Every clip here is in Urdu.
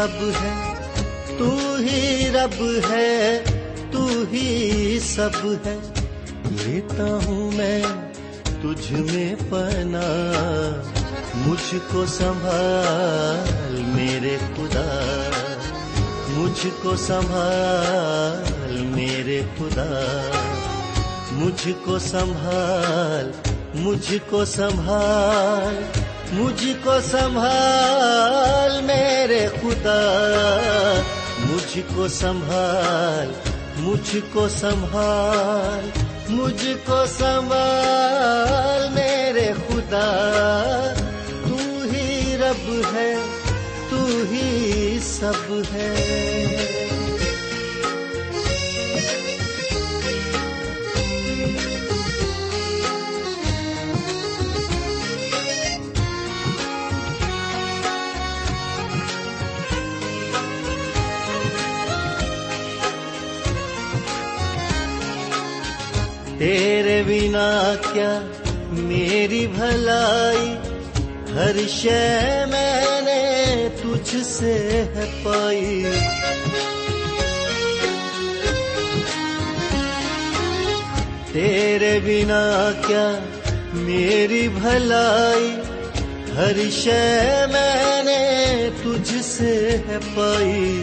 سب ہے، تو ہی رب ہے، تو ہی سب ہے۔ لیتا ہوں میں تجھ میں پنا مجھ کو سنبھال میرے خدا۔ مجھ کو سنبھال میرے خدا۔ مجھ کو سنبھال، مجھ کو سنبھال مجھ کو سنبھال میرے خدا، مجھ کو سنبھال، مجھ کو سنبھال، مجھ کو سنبھال میرے خدا۔ تو ہی رب ہے، تو ہی سب ہے۔ تیرے بنا کیا میری بھلائی، ہر شے میں نے تجھ سے ہے پائی۔ تیرے بنا کیا میری بھلائی، ہر شے میں نے تجھ سے ہے پائی۔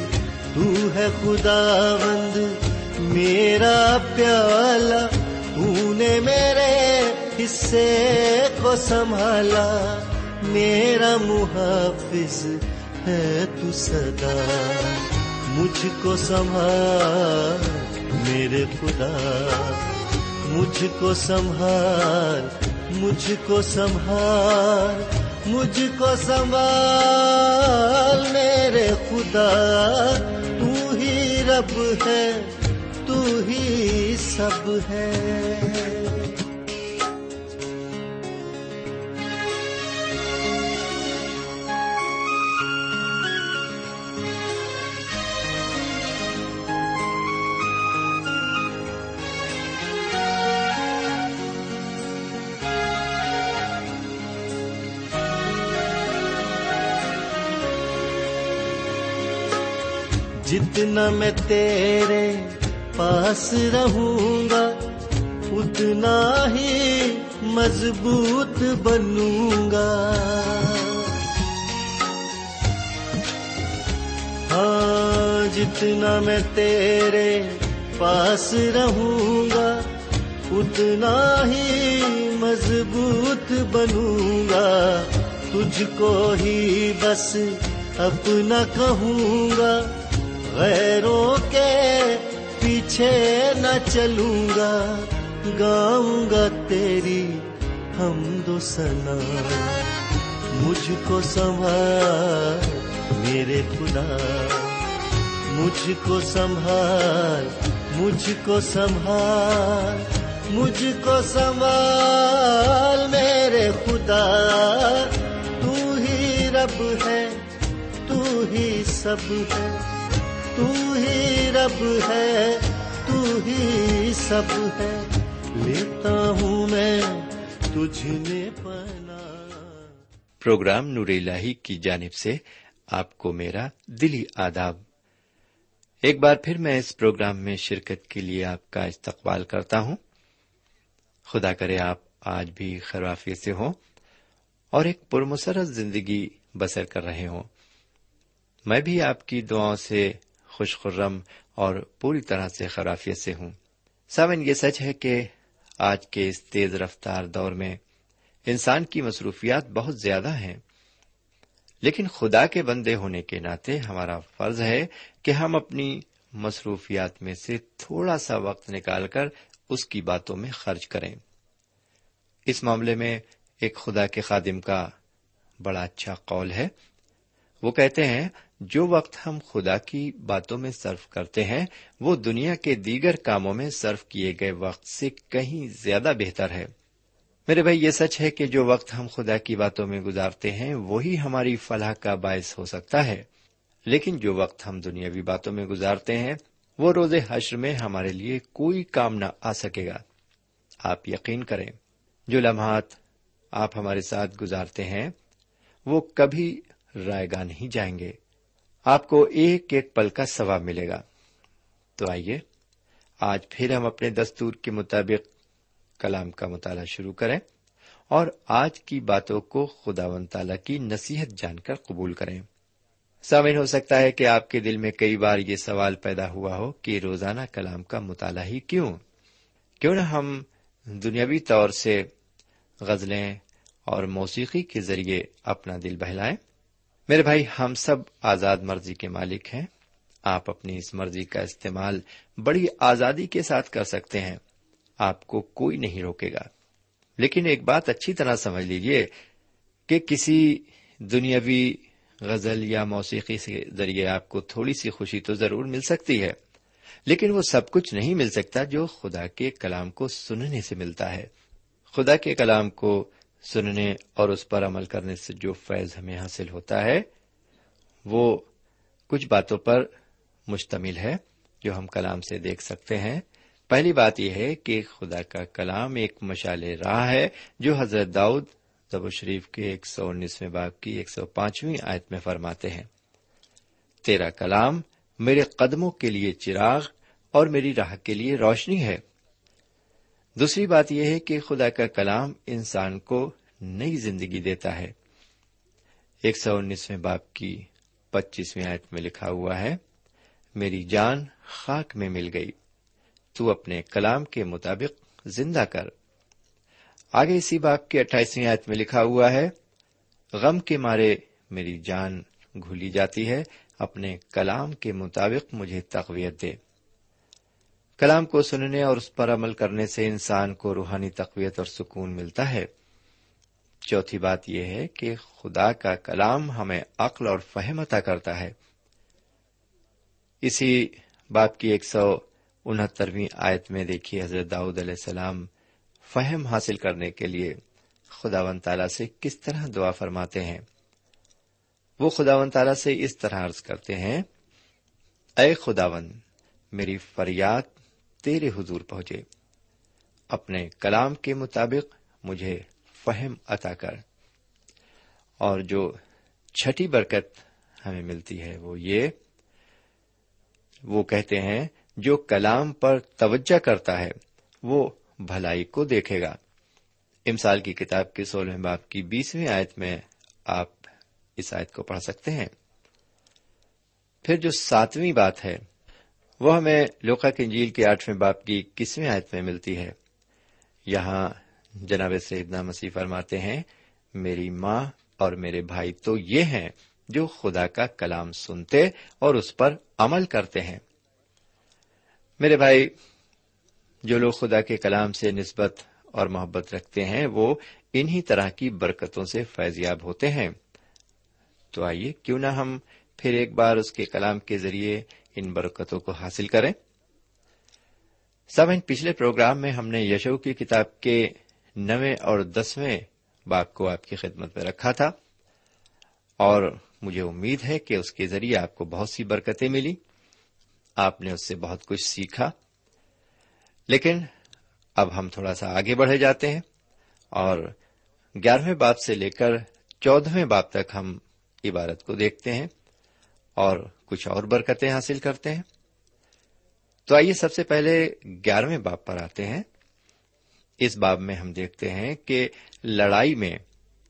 تو ہے خدا بند میرا پیالہ نے میرے حصے کو سنبھالا، میرا محافظ ہے تو سدا مجھ کو سنبھال، میرے خدا۔ مجھ کو سنبھال، مجھ کو سنبھال، مجھ کو سنبھال، میرے خدا۔ تو ہی رب ہے۔ تو ہی سب ہے۔ جتنا میں تیرے پاس رہوں گا، اتنا ہی مضبوط بنوں گا۔ ہاں جتنا میں تیرے پاس رہوں گا، اتنا ہی مضبوط بنوں گا۔ تجھ کو ہی بس اپنا کہوں گا، غیروں کے پیچھے نہ چلوں گا گاؤں گا تیری ہم دو سنا۔ مجھ کو سنبھال میرے خدا۔ مجھ کو سنبھال، مجھ کو سنبھال، مجھ کو سنبھال میرے خدا۔ تو ہی رب ہے، تو ہی سب ہے، تو ہی رب ہے۔ تو ہی سب ہے۔ لیتا ہوں میں تجھ میں پنا پروگرام نور الہی کی جانب سے آپ کو میرا دلی آداب۔ ایک بار پھر میں اس پروگرام میں شرکت کے لیے آپ کا استقبال کرتا ہوں۔ خدا کرے آپ آج بھی خرافی سے ہوں اور ایک پرمسرت زندگی بسر کر رہے ہوں۔ میں بھی آپ کی دعاؤں سے خوش خرم اور پوری طرح سے خرافیت سے ہوں۔ سامن یہ سچ ہے کہ آج کے اس تیز رفتار دور میں انسان کی مصروفیات بہت زیادہ ہیں۔ لیکن خدا کے بندے ہونے کے ناطے ہمارا فرض ہے کہ ہم اپنی مصروفیات میں سے تھوڑا سا وقت نکال کر اس کی باتوں میں خرچ کریں۔ اس معاملے میں ایک خدا کے خادم کا بڑا اچھا قول ہے۔ وہ کہتے ہیں، جو وقت ہم خدا کی باتوں میں صرف کرتے ہیں، وہ دنیا کے دیگر کاموں میں صرف کیے گئے وقت سے کہیں زیادہ بہتر ہے۔ میرے بھائی، یہ سچ ہے کہ جو وقت ہم خدا کی باتوں میں گزارتے ہیں، وہی ہماری فلاح کا باعث ہو سکتا ہے۔ لیکن جو وقت ہم دنیاوی باتوں میں گزارتے ہیں، وہ روز حشر میں ہمارے لیے کوئی کام نہ آ سکے گا۔ آپ یقین کریں، جو لمحات آپ ہمارے ساتھ گزارتے ہیں، وہ کبھی رائے گاہ نہیں جائیں گے۔ آپ کو ایک ایک پل کا ثواب ملے گا۔ تو آئیے، آج پھر ہم اپنے دستور کے مطابق کلام کا مطالعہ شروع کریں اور آج کی باتوں کو خدا و تعالی کی نصیحت جان کر قبول کریں۔ سامن ہو سکتا ہے کہ آپ کے دل میں کئی بار یہ سوال پیدا ہوا ہو کہ روزانہ کلام کا مطالعہ ہی کیوں؟ کیوں نہ ہم دنیاوی طور سے غزلیں اور موسیقی کے ذریعے اپنا دل بہلائیں؟ میرے بھائی، ہم سب آزاد مرضی کے مالک ہیں۔ آپ اپنی اس مرضی کا استعمال بڑی آزادی کے ساتھ کر سکتے ہیں۔ آپ کو کوئی نہیں روکے گا۔ لیکن ایک بات اچھی طرح سمجھ لیجیے کہ کسی دنیاوی غزل یا موسیقی کے ذریعے آپ کو تھوڑی سی خوشی تو ضرور مل سکتی ہے۔ لیکن وہ سب کچھ نہیں مل سکتا جو خدا کے کلام کو سننے سے ملتا ہے۔ خدا کے کلام کو سننے اور اس پر عمل کرنے سے جو فیض ہمیں حاصل ہوتا ہے، وہ کچھ باتوں پر مشتمل ہے جو ہم کلام سے دیکھ سکتے ہیں۔ پہلی بات یہ ہے کہ خدا کا کلام ایک مشال راہ ہے جو حضرت داؤد زب شریف کے ایک سو انیسویں باغ کی ایک سو پانچویں آیت میں فرماتے ہیں، تیرا کلام میرے قدموں کے لیے چراغ اور میری راہ کے لیے روشنی ہے۔ دوسری بات یہ ہے کہ خدا کا کلام انسان کو نئی زندگی دیتا ہے۔ ایک سو انیسویں باپ کی پچیسویں آیت میں لکھا ہوا ہے، میری جان خاک میں مل گئی، تو اپنے کلام کے مطابق زندہ کر۔ آگے اسی باغ کے اٹھائیسویں آیت میں لکھا ہوا ہے، غم کے مارے میری جان گھلی جاتی ہے، اپنے کلام کے مطابق مجھے تقویت دے۔ کلام کو سننے اور اس پر عمل کرنے سے انسان کو روحانی تقویت اور سکون ملتا ہے۔ چوتھی بات یہ ہے کہ خدا کا کلام ہمیں عقل اور فہم عطا کرتا ہے۔ اسی باپ کی ایک سو انہترویں آیت میں دیکھیے، حضرت داؤد علیہ السلام فہم حاصل کرنے کے لیے خدا ون تعالی سے کس طرح دعا فرماتے ہیں۔ وہ خدا ون تعالی سے اس طرح عرض کرتے ہیں، اے خداون میری فریاد تیرے حضور پہنچے۔ اپنے کلام کے مطابق مجھے فہم عطا کر۔ اور جو چھٹی برکت ہمیں ملتی ہے وہ یہ، وہ کہتے ہیں، جو کلام پر توجہ کرتا ہے، وہ بھلائی کو دیکھے گا۔ امسال کی کتاب کے سولہ باپ کی بیسویں آیت میں آپ اس آیت کو پڑھ سکتے ہیں۔ پھر جو ساتویں بات ہے وہ ہمیں لوکا کی انجیل کے آٹھویں باپ کی کسویں آیت میں ملتی ہے۔ یہاں جناب سیدنا مسیح فرماتے ہیں، میری ماں اور میرے بھائی تو یہ ہیں جو خدا کا کلام سنتے اور اس پر عمل کرتے ہیں۔ میرے بھائی، جو لوگ خدا کے کلام سے نسبت اور محبت رکھتے ہیں، وہ انہی طرح کی برکتوں سے فیضیاب ہوتے ہیں۔ تو آئیے، کیوں نہ ہم پھر ایک بار اس کے کلام کے ذریعے ان برکتوں کو حاصل کریں۔ سب ان پچھلے پروگرام میں ہم نے یشو کی کتاب کے نویں اور دسویں باپ کو آپ کی خدمت میں رکھا تھا۔ اور مجھے امید ہے کہ اس کے ذریعے آپ کو بہت سی برکتیں ملی۔ آپ نے اس سے بہت کچھ سیکھا۔ لیکن اب ہم تھوڑا سا آگے بڑھے جاتے ہیں اور گیارہویں باپ سے لے کر چودہویں باپ تک ہم عبارت کو دیکھتے ہیں۔ اور کچھ اور برکتیں حاصل کرتے ہیں۔ تو آئیے سب سے پہلے گیارہویں باپ پر آتے ہیں۔ اس باب میں ہم دیکھتے ہیں کہ لڑائی میں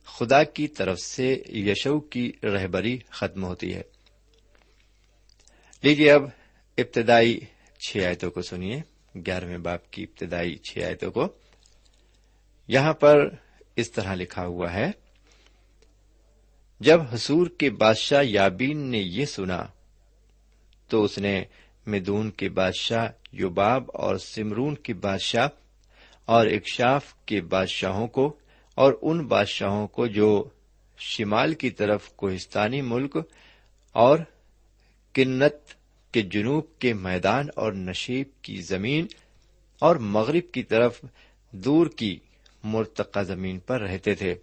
خدا کی طرف سے یشو کی رہبری ختم ہوتی ہے۔ لیجیے اب ابتدائی چھ آیتوں کو سنیے۔ گیارہویں باپ کی ابتدائی چھ آیتوں کو۔ یہاں پر اس طرح لکھا ہوا ہے۔ جب حصور کے بادشاہ یابین نے یہ سنا، تو اس نے مدون کے بادشاہ یوباب اور سمرون کے بادشاہ اور اکشاف کے بادشاہوں کو اور ان بادشاہوں کو جو شمال کی طرف کوہستانی ملک اور کنت کے جنوب کے میدان اور نشیب کی زمین اور مغرب کی طرف دور کی مرتقہ زمین پر رہتے تھے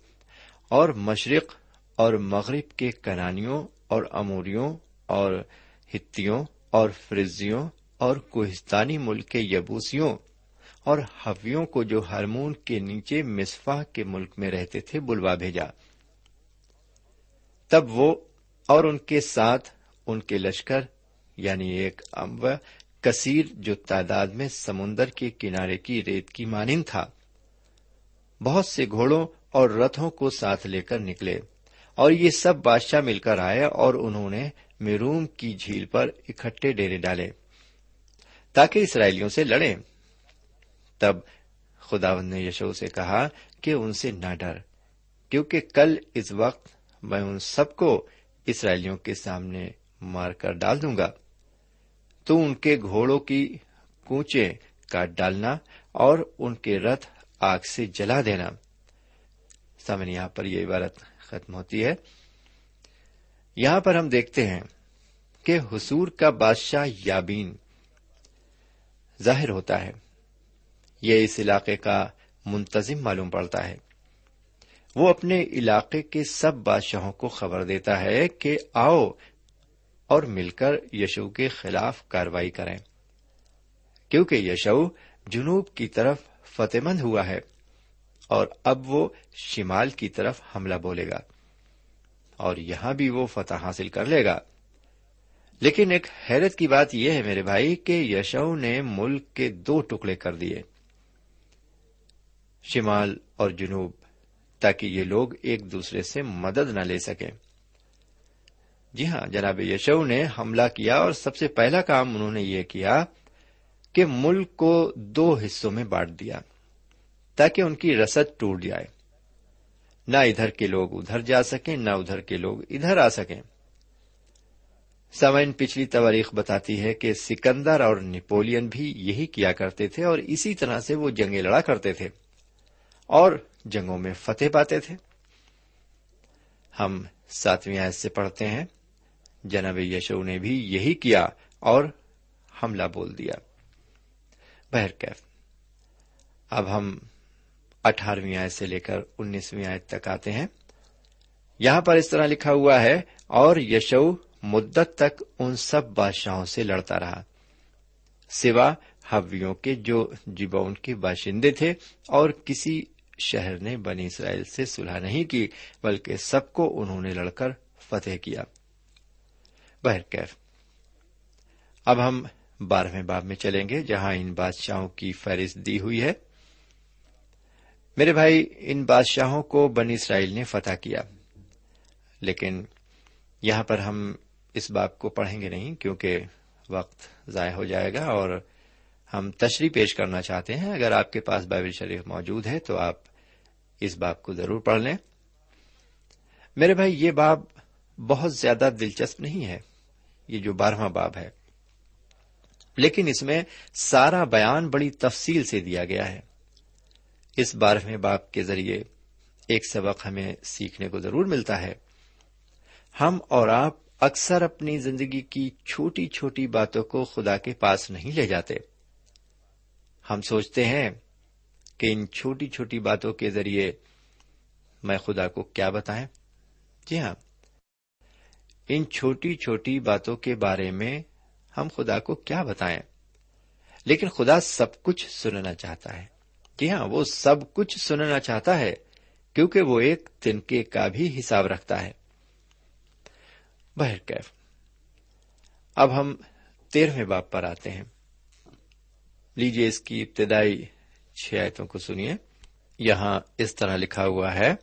اور مشرق اور مغرب کے کنانیوں اور اموریوں اور ہتیوں اور فرزیوں اور کوہستانی ملک کے یبوسیوں اور حویوں کو جو ہرمون کے نیچے مصفا کے ملک میں رہتے تھے بلوا بھیجا۔ تب وہ اور ان کے ساتھ ان کے لشکر یعنی ایک امب کثیر جو تعداد میں سمندر کے کنارے کی ریت کی مانند تھا، بہت سے گھوڑوں اور رتھوں کو ساتھ لے کر نکلے۔ اور یہ سب بادشاہ مل کر آئے اور انہوں نے میروم کی جھیل پر اکٹھے ڈیرے ڈالے تاکہ اسرائیلیوں سے لڑیں۔ تب خداون نے یشو سے کہا کہ ان سے نہ ڈر، کیونکہ کل اس وقت میں ان سب کو اسرائیلیوں کے سامنے مار کر ڈال دوں گا۔ تو ان کے گھوڑوں کی کوچے کاٹ ڈالنا اور ان کے رتھ آگ سے جلا دینا۔ سمن یہاں پر یہ عبارت ختم ہوتی ہے۔ یہاں پر ہم دیکھتے ہیں کہ حصور کا بادشاہ یابین ظاہر ہوتا ہے۔ یہ اس علاقے کا منتظم معلوم پڑتا ہے۔ وہ اپنے علاقے کے سب بادشاہوں کو خبر دیتا ہے کہ آؤ اور مل کر یشو کے خلاف کاروائی کریں۔ کیونکہ یشو جنوب کی طرف فتح مند ہوا ہے۔ اور اب وہ شمال کی طرف حملہ بولے گا اور یہاں بھی وہ فتح حاصل کر لے گا۔ لیکن ایک حیرت کی بات یہ ہے میرے بھائی کہ یشو نے ملک کے دو ٹکڑے کر دیے۔ شمال اور جنوب، تاکہ یہ لوگ ایک دوسرے سے مدد نہ لے سکیں۔ جی ہاں جناب یشو نے حملہ کیا اور سب سے پہلا کام انہوں نے یہ کیا کہ ملک کو دو حصوں میں بانٹ دیا۔ تاکہ ان کی رسد ٹوٹ جائے۔ نہ ادھر کے لوگ ادھر جا سکیں، نہ ادھر کے لوگ ادھر آ سکیں۔ سوئن پچھلی تواریخ بتاتی ہے کہ سکندر اور نیپولین بھی یہی کیا کرتے تھے اور اسی طرح سے وہ جنگیں لڑا کرتے تھے اور جنگوں میں فتح پاتے تھے۔ ہم ساتویں آیت سے پڑھتے ہیں، جناب یشو نے بھی یہی کیا اور حملہ بول دیا۔ بہرکیف، اب ہم اٹھارہویں آیت سے لے کر انیسویں آیت تک آتے ہیں۔ یہاں پر اس طرح لکھا ہوا ہے، اور یشو مدت تک ان سب بادشاہوں سے لڑتا رہا۔ سوا حویوں کے جو جیبون کے باشندے تھے، اور کسی شہر نے بنی اسرائیل سے صلح نہیں کی، بلکہ سب کو انہوں نے لڑ کر فتح کیا۔ بہرکیف اب ہم بارہویں باب میں چلیں گے، جہاں ان بادشاہوں کی فہرست دی ہوئی ہے۔ میرے بھائی، ان بادشاہوں کو بنی اسرائیل نے فتح کیا۔ لیکن یہاں پر ہم اس باب کو پڑھیں گے نہیں، کیونکہ وقت ضائع ہو جائے گا اور ہم تشریح پیش کرنا چاہتے ہیں۔ اگر آپ کے پاس بائبل شریف موجود ہے تو آپ اس باب کو ضرور پڑھ لیں۔ میرے بھائی، یہ باب بہت زیادہ دلچسپ نہیں ہے۔ یہ جو بارہواں باب ہے۔ لیکن اس میں سارا بیان بڑی تفصیل سے دیا گیا ہے۔ اس بارہویں باپ کے ذریعے ایک سبق ہمیں سیکھنے کو ضرور ملتا ہے۔ ہم اور آپ اکثر اپنی زندگی کی چھوٹی چھوٹی باتوں کو خدا کے پاس نہیں لے جاتے۔ ہم سوچتے ہیں کہ ان چھوٹی چھوٹی باتوں کے ذریعے میں خدا کو کیا بتائیں۔ جی ہاں۔ ان چھوٹی چھوٹی باتوں کے بارے میں ہم خدا کو کیا بتائیں۔ لیکن خدا سب کچھ سننا چاہتا ہے۔ جی ہاں وہ سب کچھ سننا چاہتا ہے، کیونکہ وہ ایک تنکے کا بھی حساب رکھتا ہے۔ بہرکیف، اب ہم تیرہویں باپ پر آتے ہیں۔ لیجیے اس کی ابتدائی چھ آیتوں کو سنیے۔ یہاں اس طرح لکھا ہوا ہے،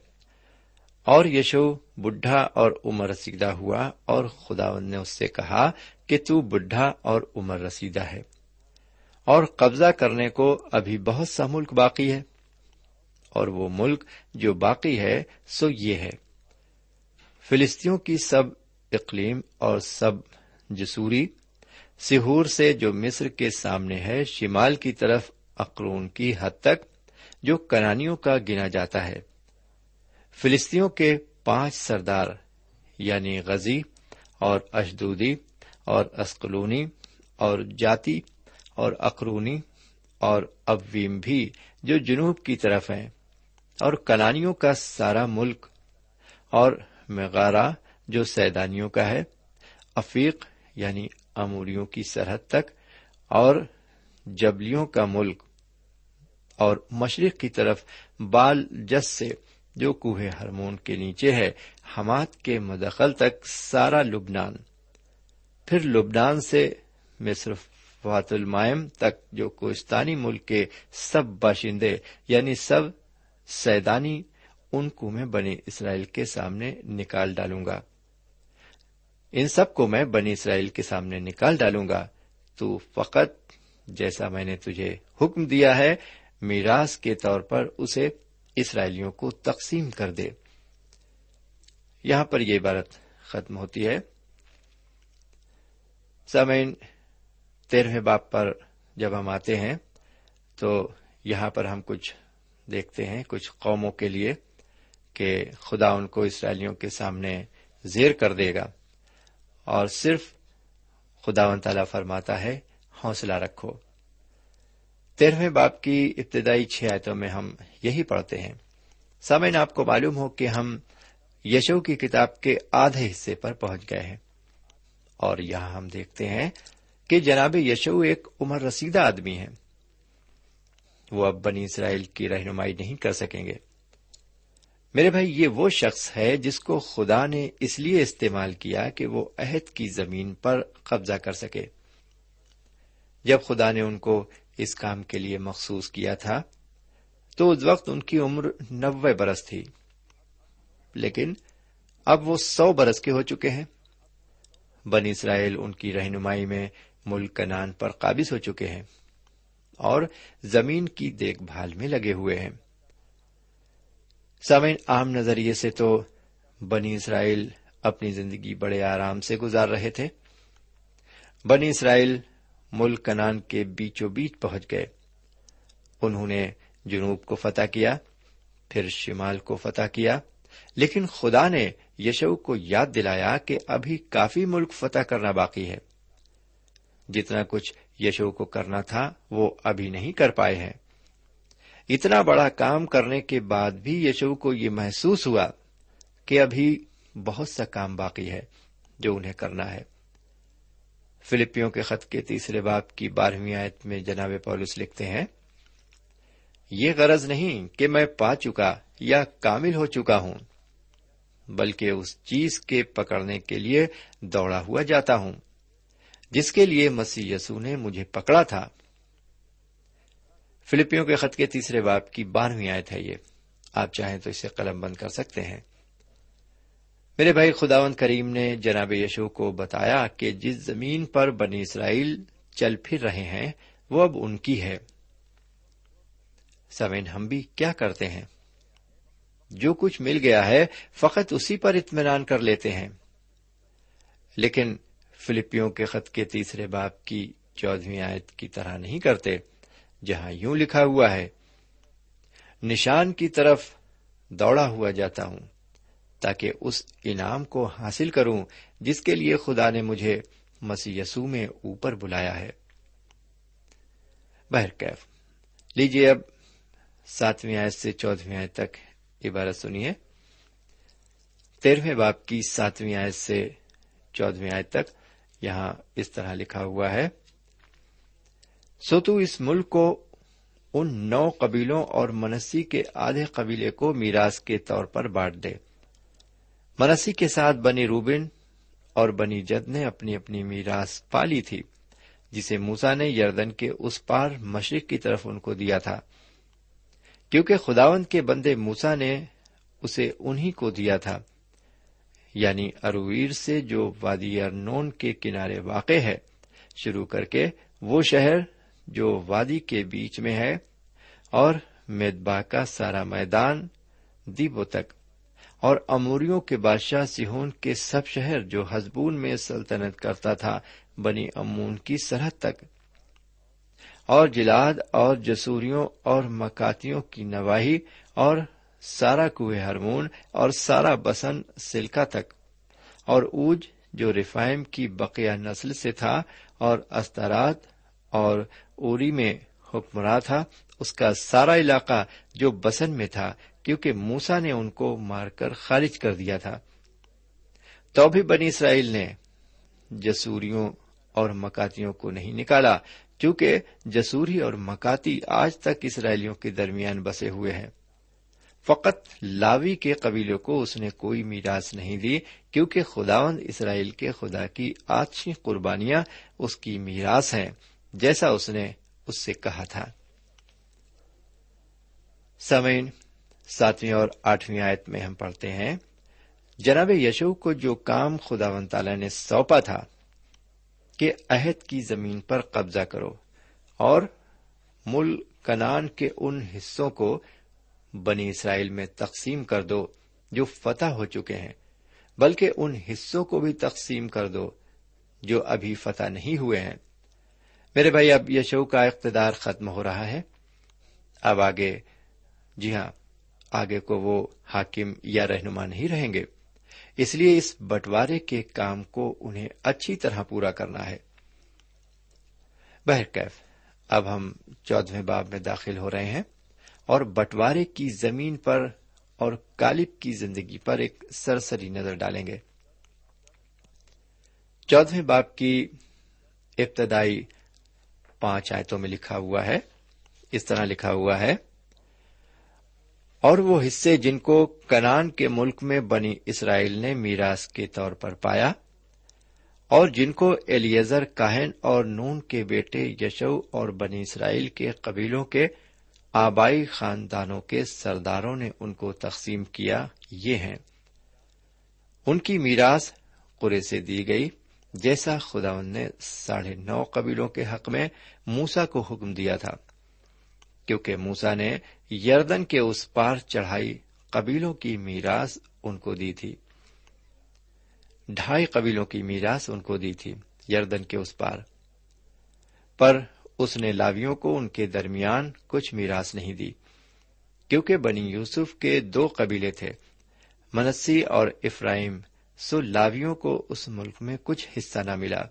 اور یشو بڈھا اور عمر رسیدہ ہوا، اور خدا نے اس سے کہا کہ تو بڈھا اور عمر رسیدہ ہے۔ اور قبضہ کرنے کو ابھی بہت سا ملک باقی ہے۔ اور وہ ملک جو باقی ہے، سو یہ ہے۔ فلسطینوں کی سب اقلیم اور سب جسوری سہور سے جو مصر کے سامنے ہے، شمال کی طرف اقرون کی حد تک، جو کنانیوں کا گنا جاتا ہے۔ فلسطینوں کے پانچ سردار یعنی غزی اور اشدودی اور اسقلونی اور جاتی اور اقرونی اور اویم بھی جو جنوب کی طرف ہیں اور کنانیوں کا سارا ملک اور مغارہ جو سیدانیوں کا ہے، افیق یعنی اموریوں کی سرحد تک اور جبلیوں کا ملک اور مشرق کی طرف بال جس سے جو کوہ ہرمون کے نیچے ہے، حماد کے مدخل تک سارا لبنان۔ پھر لبنان سے مصر فات المائم تک جو کوستانی ملک کے سب باشندے یعنی سب سیدانی، ان کو میں بنی اسرائیل کے سامنے نکال ڈالوں گا۔ ان سب کو میں بنی اسرائیل کے سامنے نکال ڈالوں گا۔ تو فقط جیسا میں نے تجھے حکم دیا ہے، میراث کے طور پر اسے اسرائیلیوں کو تقسیم کر دے۔ یہاں پر یہ عبارت ختم ہوتی ہے۔ سامعین تیرہویں باپ پر جب ہم آتے ہیں، تو یہاں پر ہم کچھ دیکھتے ہیں، کچھ قوموں کے لیے کہ خدا ان کو اسرائیلیوں کے سامنے زیر کر دے گا۔ اور صرف خدا و تعالی فرماتا ہے، حوصلہ رکھو۔ تیرہویں باپ کی ابتدائی چھ آیتوں میں ہم یہی پڑھتے ہیں۔ سامعین، آپ کو معلوم ہو کہ ہم یشو کی کتاب کے آدھے حصے پر پہنچ گئے ہیں۔ اور یہاں ہم دیکھتے ہیں کہ جناب یشو ایک عمر رسیدہ آدمی ہے وہ اب بنی اسرائیل کی رہنمائی نہیں کر سکیں گے۔ میرے بھائی، یہ وہ شخص ہے جس کو خدا نے اس لیے استعمال کیا کہ وہ عہد کی زمین پر قبضہ کر سکے۔ جب خدا نے ان کو اس کام کے لیے مخصوص کیا تھا، تو اس وقت ان کی عمر نوے برس تھی۔ لیکن اب وہ سو برس کے ہو چکے ہیں۔ بن اسرائیل ان کی رہنمائی میں ملک کنان پر قابض ہو چکے ہیں اور زمین کی دیکھ بھال میں لگے ہوئے ہیں۔ سامعین عام نظریے سے تو بنی اسرائیل اپنی زندگی بڑے آرام سے گزار رہے تھے۔ بنی اسرائیل ملک کنان کے بیچو بیچ پہنچ گئے۔ انہوں نے جنوب کو فتح کیا، پھر شمال کو فتح کیا، لیکن خدا نے یشو کو یاد دلایا کہ ابھی کافی ملک فتح کرنا باقی ہے۔ جتنا کچھ یشو کو کرنا تھا وہ ابھی نہیں کر پائے ہیں۔ اتنا بڑا کام کرنے کے بعد بھی یشو کو یہ محسوس ہوا کہ ابھی بہت سا کام باقی ہے جو انہیں کرنا ہے۔ فلپیوں کے خط کے تیسرے باپ کی بارہویں آیت میں جناب پولس لکھتے ہیں، یہ غرض نہیں کہ میں پا چکا یا کامل ہو چکا ہوں، بلکہ اس چیز کے پکڑنے کے لیے دوڑا ہوا جاتا ہوں۔ جس کے لیے مسیح یسو نے مجھے پکڑا تھا۔ فلپیوں کے خط کے تیسرے باپ کی بارہویں آیت ہے یہ۔ آپ چاہیں تو اسے قلم بند کر سکتے ہیں۔ میرے بھائی خداون کریم نے جناب یشو کو بتایا کہ جس زمین پر بنی اسرائیل چل پھر رہے ہیں، وہ اب ان کی ہے۔ سمین ہم بھی کیا کرتے ہیں؟ جو کچھ مل گیا ہے، فقط اسی پر اطمینان کر لیتے ہیں۔ لیکن فلپیوں کے خط کے تیسرے باپ کی چودہویں آیت کی طرح نہیں کرتے، جہاں یوں لکھا ہوا ہے، نشان کی طرف دوڑا ہوا جاتا ہوں، تاکہ اس انعام کو حاصل کروں جس کے لیے خدا نے مجھے مسی یسو میں اوپر بلایا ہے۔ بہرکیف لیجیے اب ساتویں آیت سے چودہویں آیت تک عبارت سنیے۔ تیرہویں باپ کی ساتویں آیت سے چودہویں آیت تک یہاں اس طرح لکھا ہوا ہے۔ سو تو اس ملک کو ان نو قبیلوں اور منسی کے آدھے قبیلے کو میراث کے طور پر بانٹ دے۔ منسی کے ساتھ بنی روبن اور بنی جد نے اپنی اپنی میراث پالی تھی، جسے موسا نے یردن کے اس پار مشرق کی طرف ان کو دیا تھا۔ کیونکہ خداون کے بندے موسا نے اسے انہی کو دیا تھا۔ یعنی ارویر سے جو وادی ارنون کے کنارے واقع ہے، شروع کر کے وہ شہر جو وادی کے بیچ میں ہے اور میدبا کا سارا میدان دیبو تک، اور اموریوں کے بادشاہ سہون کے سب شہر جو ہزبون میں سلطنت کرتا تھا بنی امون کی سرحد تک۔ اور جلاد اور جسوریوں اور مکاتیوں کی نواحی اور سارا کوہ ہرمون اور سارا بسن سلکا تک، اور اوج جو ریفائم کی بقیہ نسل سے تھا اور استرات اور اوری میں حکمراں تھا، اس کا سارا علاقہ جو بسن میں تھا، کیونکہ موسا نے ان کو مار کر خارج کر دیا تھا۔ تو بھی بنی اسرائیل نے جسوریوں اور مکاتیوں کو نہیں نکالا کیونکہ جسوری اور مکاتی آج تک اسرائیلیوں کے درمیان بسے ہوئے ہیں۔ فقط لاوی کے قبیلوں کو اس نے کوئی میراث نہیں دی، کیونکہ خداوند اسرائیل کے خدا کی آچھی قربانیاں اس کی میراث ہیں، جیسا اس نے اس سے کہا تھا۔ سمین ساتویں اور آٹھویں آیت میں ہم پڑھتے ہیں۔ جناب یشو کو جو کام خدا و تعالی نے سونپا تھا، کہ عہد کی زمین پر قبضہ کرو اور ملک کنان کے ان حصوں کو بنی اسرائیل میں تقسیم کر دو جو فتح ہو چکے ہیں، بلکہ ان حصوں کو بھی تقسیم کر دو جو ابھی فتح نہیں ہوئے ہیں۔ میرے بھائی، اب یشو کا اقتدار ختم ہو رہا ہے۔ اب آگے جی ہاں آگے کو وہ حاکم یا رہنما نہیں رہیں گے۔ اس لیے اس بٹوارے کے کام کو انہیں اچھی طرح پورا کرنا ہے۔ بہرکیف، اب ہم چودہ باب میں داخل ہو رہے ہیں۔ اور بٹوارے کی زمین پر اور کالب کی زندگی پر ایک سرسری نظر ڈالیں گے۔ چودہ باپ کی ابتدائی پانچ آیتوں میں لکھا ہوا ہے، اس طرح لکھا ہوا ہے، اور وہ حصے جن کو کنان کے ملک میں بنی اسرائیل نے میراث کے طور پر پایا، اور جن کو ایلیزر کاہن اور نون کے بیٹے یشو اور بنی اسرائیل کے قبیلوں کے آبائی خاندانوں کے سرداروں نے ان کو تقسیم کیا، یہ ہیں۔ ان کی میراث قرے سے دی گئی، جیسا خدا نے ساڑھے نو قبیلوں کے حق میں موسا کو حکم دیا تھا۔ کیونکہ موسا نے یردن کے اس پار چڑھائی قبیلوں کی میراث ان کو دی تھی۔ ڈھائی قبیلوں کی میراث ان کو دی تھی، یردن کے اس پار۔ پر اس نے لاویوں کو ان کے درمیان کچھ میراث نہیں دی، کیونکہ بنی یوسف کے دو قبیلے تھے، منسی اور افراہیم سو لاویوں کو اس ملک میں کچھ حصہ نہ ملا،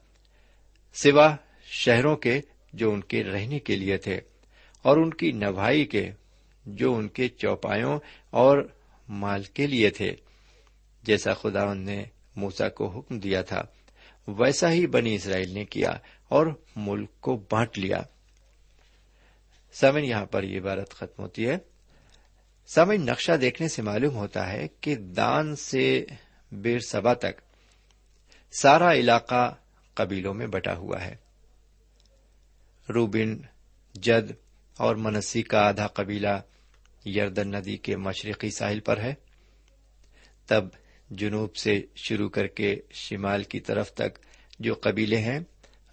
سوا شہروں کے جو ان کے رہنے کے لیے تھے، اور ان کی نبھائی کے جو ان کے چوپایوں اور مال کے لیے تھے۔ جیسا خدا نے موسا کو حکم دیا تھا، ویسا ہی بنی اسرائیل نے کیا۔ اور ملک کو بانٹ لیا۔ سمن یہاں پر یہ عبارت ختم ہوتی ہے۔ سمن نقشہ دیکھنے سے معلوم ہوتا ہے کہ دان سے بیر سبا تک سارا علاقہ قبیلوں میں بٹا ہوا ہے۔ روبن، جد اور منسی کا آدھا قبیلہ یردن ندی کے مشرقی ساحل پر ہے۔ تب جنوب سے شروع کر کے شمال کی طرف تک جو قبیلے ہیں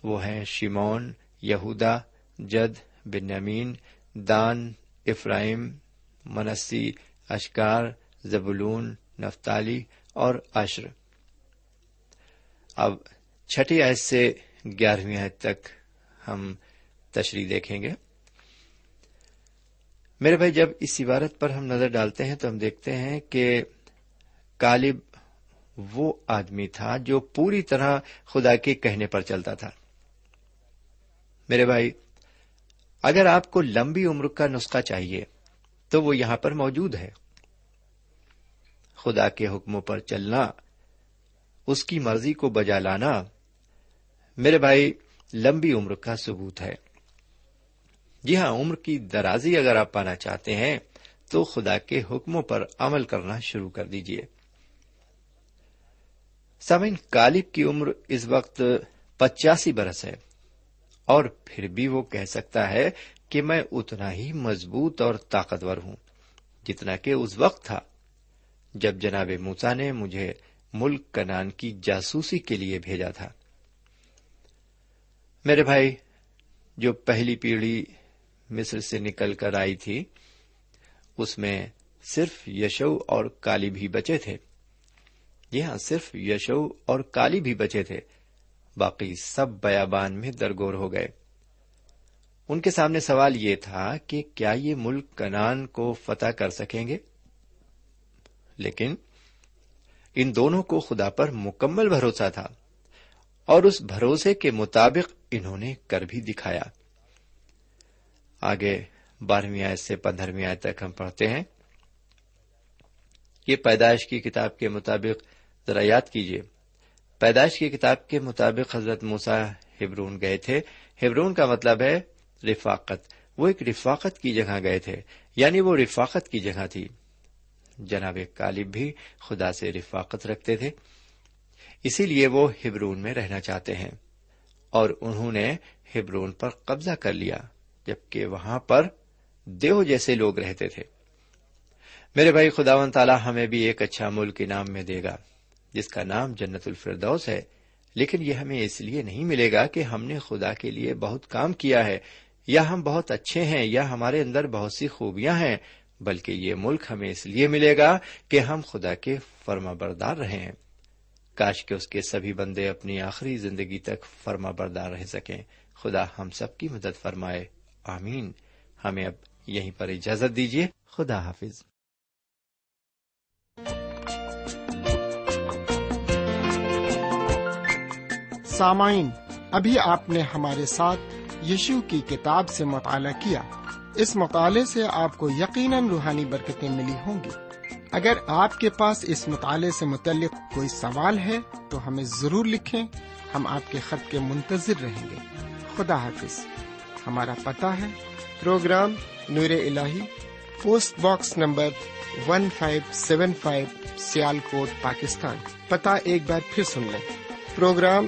وہ ہیں شیمون، یہودا، جد، بنیامین، دان افرائم منسی، اشکار زبلون نفتالی اور عشر۔ اب چھٹی آیت سے گیارہویں آیت تک ہم تشریح دیکھیں گے۔ میرے بھائی، جب اس عبارت پر ہم نظر ڈالتے ہیں تو ہم دیکھتے ہیں کہ کالب وہ آدمی تھا جو پوری طرح خدا کے کہنے پر چلتا تھا۔ میرے بھائی، اگر آپ کو لمبی عمر کا نسخہ چاہیے، تو وہ یہاں پر موجود ہے۔ خدا کے حکموں پر چلنا، اس کی مرضی کو بجا لانا، میرے بھائی، لمبی عمر کا ثبوت ہے۔ جی ہاں عمر کی درازی اگر آپ پانا چاہتے ہیں، تو خدا کے حکموں پر عمل کرنا شروع کر دیجیے سمن کالب کی عمر اس وقت پچاسی برس ہے۔ اور پھر بھی وہ کہہ سکتا ہے کہ میں اتنا ہی مضبوط اور طاقتور ہوں جتنا کہ اس وقت تھا۔ جب جناب موسا نے مجھے ملک کنان کی جاسوسی کے لیے بھیجا تھا۔ میرے بھائی، جو پہلی پیڑھی مصر سے نکل کر آئی تھی، اس میں صرف یشو اور کالی بھی بچے تھے۔ جی ہاں صرف یشو اور کالی بھی بچے تھے۔ باقی سب بیابان میں درگور ہو گئے۔ ان کے سامنے سوال یہ تھا کہ کیا یہ ملک کنان کو فتح کر سکیں گے؟ لیکن ان دونوں کو خدا پر مکمل بھروسہ تھا اور اس بھروسے کے مطابق انہوں نے کر بھی دکھایا۔ آگے بارہویں آیت سے پندرہویں آیت تک ہم پڑھتے ہیں۔ یہ پیدائش کی کتاب کے مطابق ذرا یاد کیجیے پیدائش کی کتاب کے مطابق حضرت موسا ہبرون گئے تھے۔ ہبرون کا مطلب ہے رفاقت۔ وہ ایک رفاقت کی جگہ گئے تھے۔ یعنی وہ رفاقت کی جگہ تھی۔ جناب کالب بھی خدا سے رفاقت رکھتے تھے۔ اسی لیے وہ ہبرون میں رہنا چاہتے ہیں۔ اور انہوں نے ہبرون پر قبضہ کر لیا، جبکہ وہاں پر دیو جیسے لوگ رہتے تھے۔ میرے بھائی خدا و تعالیٰ ہمیں بھی ایک اچھا ملک انعام میں دے گا۔ جس کا نام جنت الفردوس ہے، لیکن یہ ہمیں اس لیے نہیں ملے گا کہ ہم نے خدا کے لیے بہت کام کیا ہے۔ یا ہم بہت اچھے ہیں، یا ہمارے اندر بہت سی خوبیاں ہیں، بلکہ یہ ملک ہمیں اس لیے ملے گا کہ ہم خدا کے فرما بردار رہے ہیں کاش کے اس کے سبھی بندے اپنی آخری زندگی تک فرما بردار رہ سکیں۔ خدا ہم سب کی مدد فرمائے۔ آمین۔ ہمیں اب یہیں پر اجازت دیجیے خدا حافظ۔ سامعین، ابھی آپ نے ہمارے ساتھ یشو کی کتاب سے مطالعہ کیا۔ اس مطالعے سے آپ کو یقیناً روحانی برکتیں ملی ہوں گی۔ اگر آپ کے پاس اس مطالعے سے متعلق کوئی سوال ہے، تو ہمیں ضرور لکھیں۔ ہم آپ کے خط کے منتظر رہیں گے۔ خدا حافظ۔ ہمارا پتہ ہے، پروگرام نور ال post box number one five seven five Sialkot, Pakistan. پتہ ایک بار پھر سن لیں۔ Programme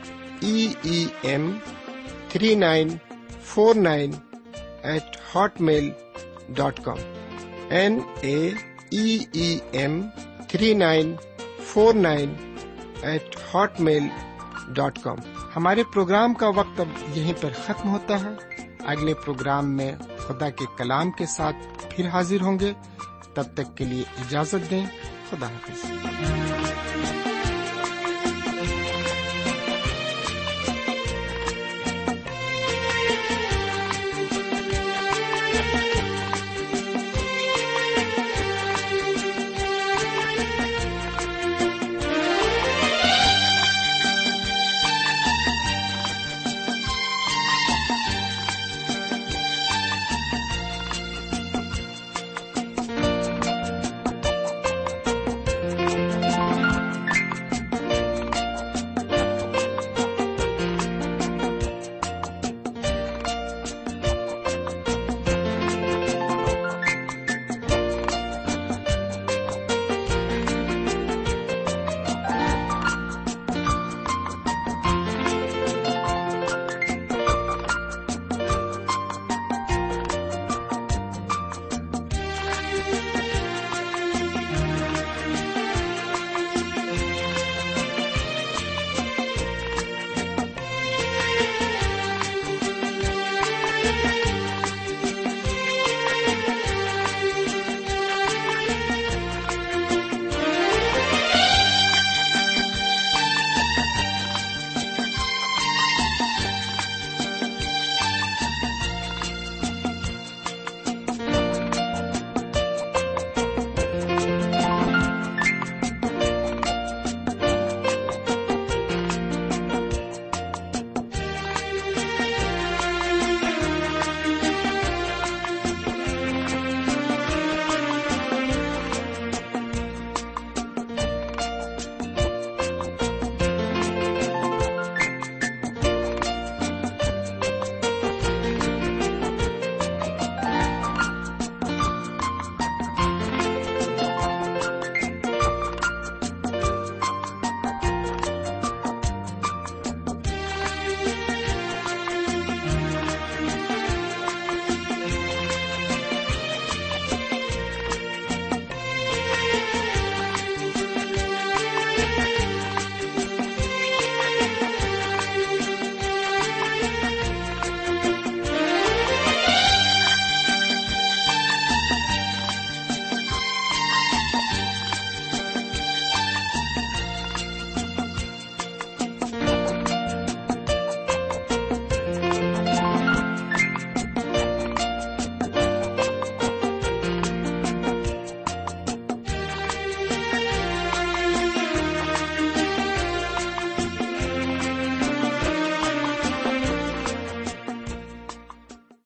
M three nine four nine eight hotmail dot com N A M three nine four nine eight hotmail dot com ہمارے پروگرام کا وقت اب یہیں پر ختم ہوتا ہے۔ اگلے پروگرام میں خدا کے کلام کے ساتھ پھر حاضر ہوں گے۔ تب تک کے لیے اجازت دیں۔ خدا حافظ۔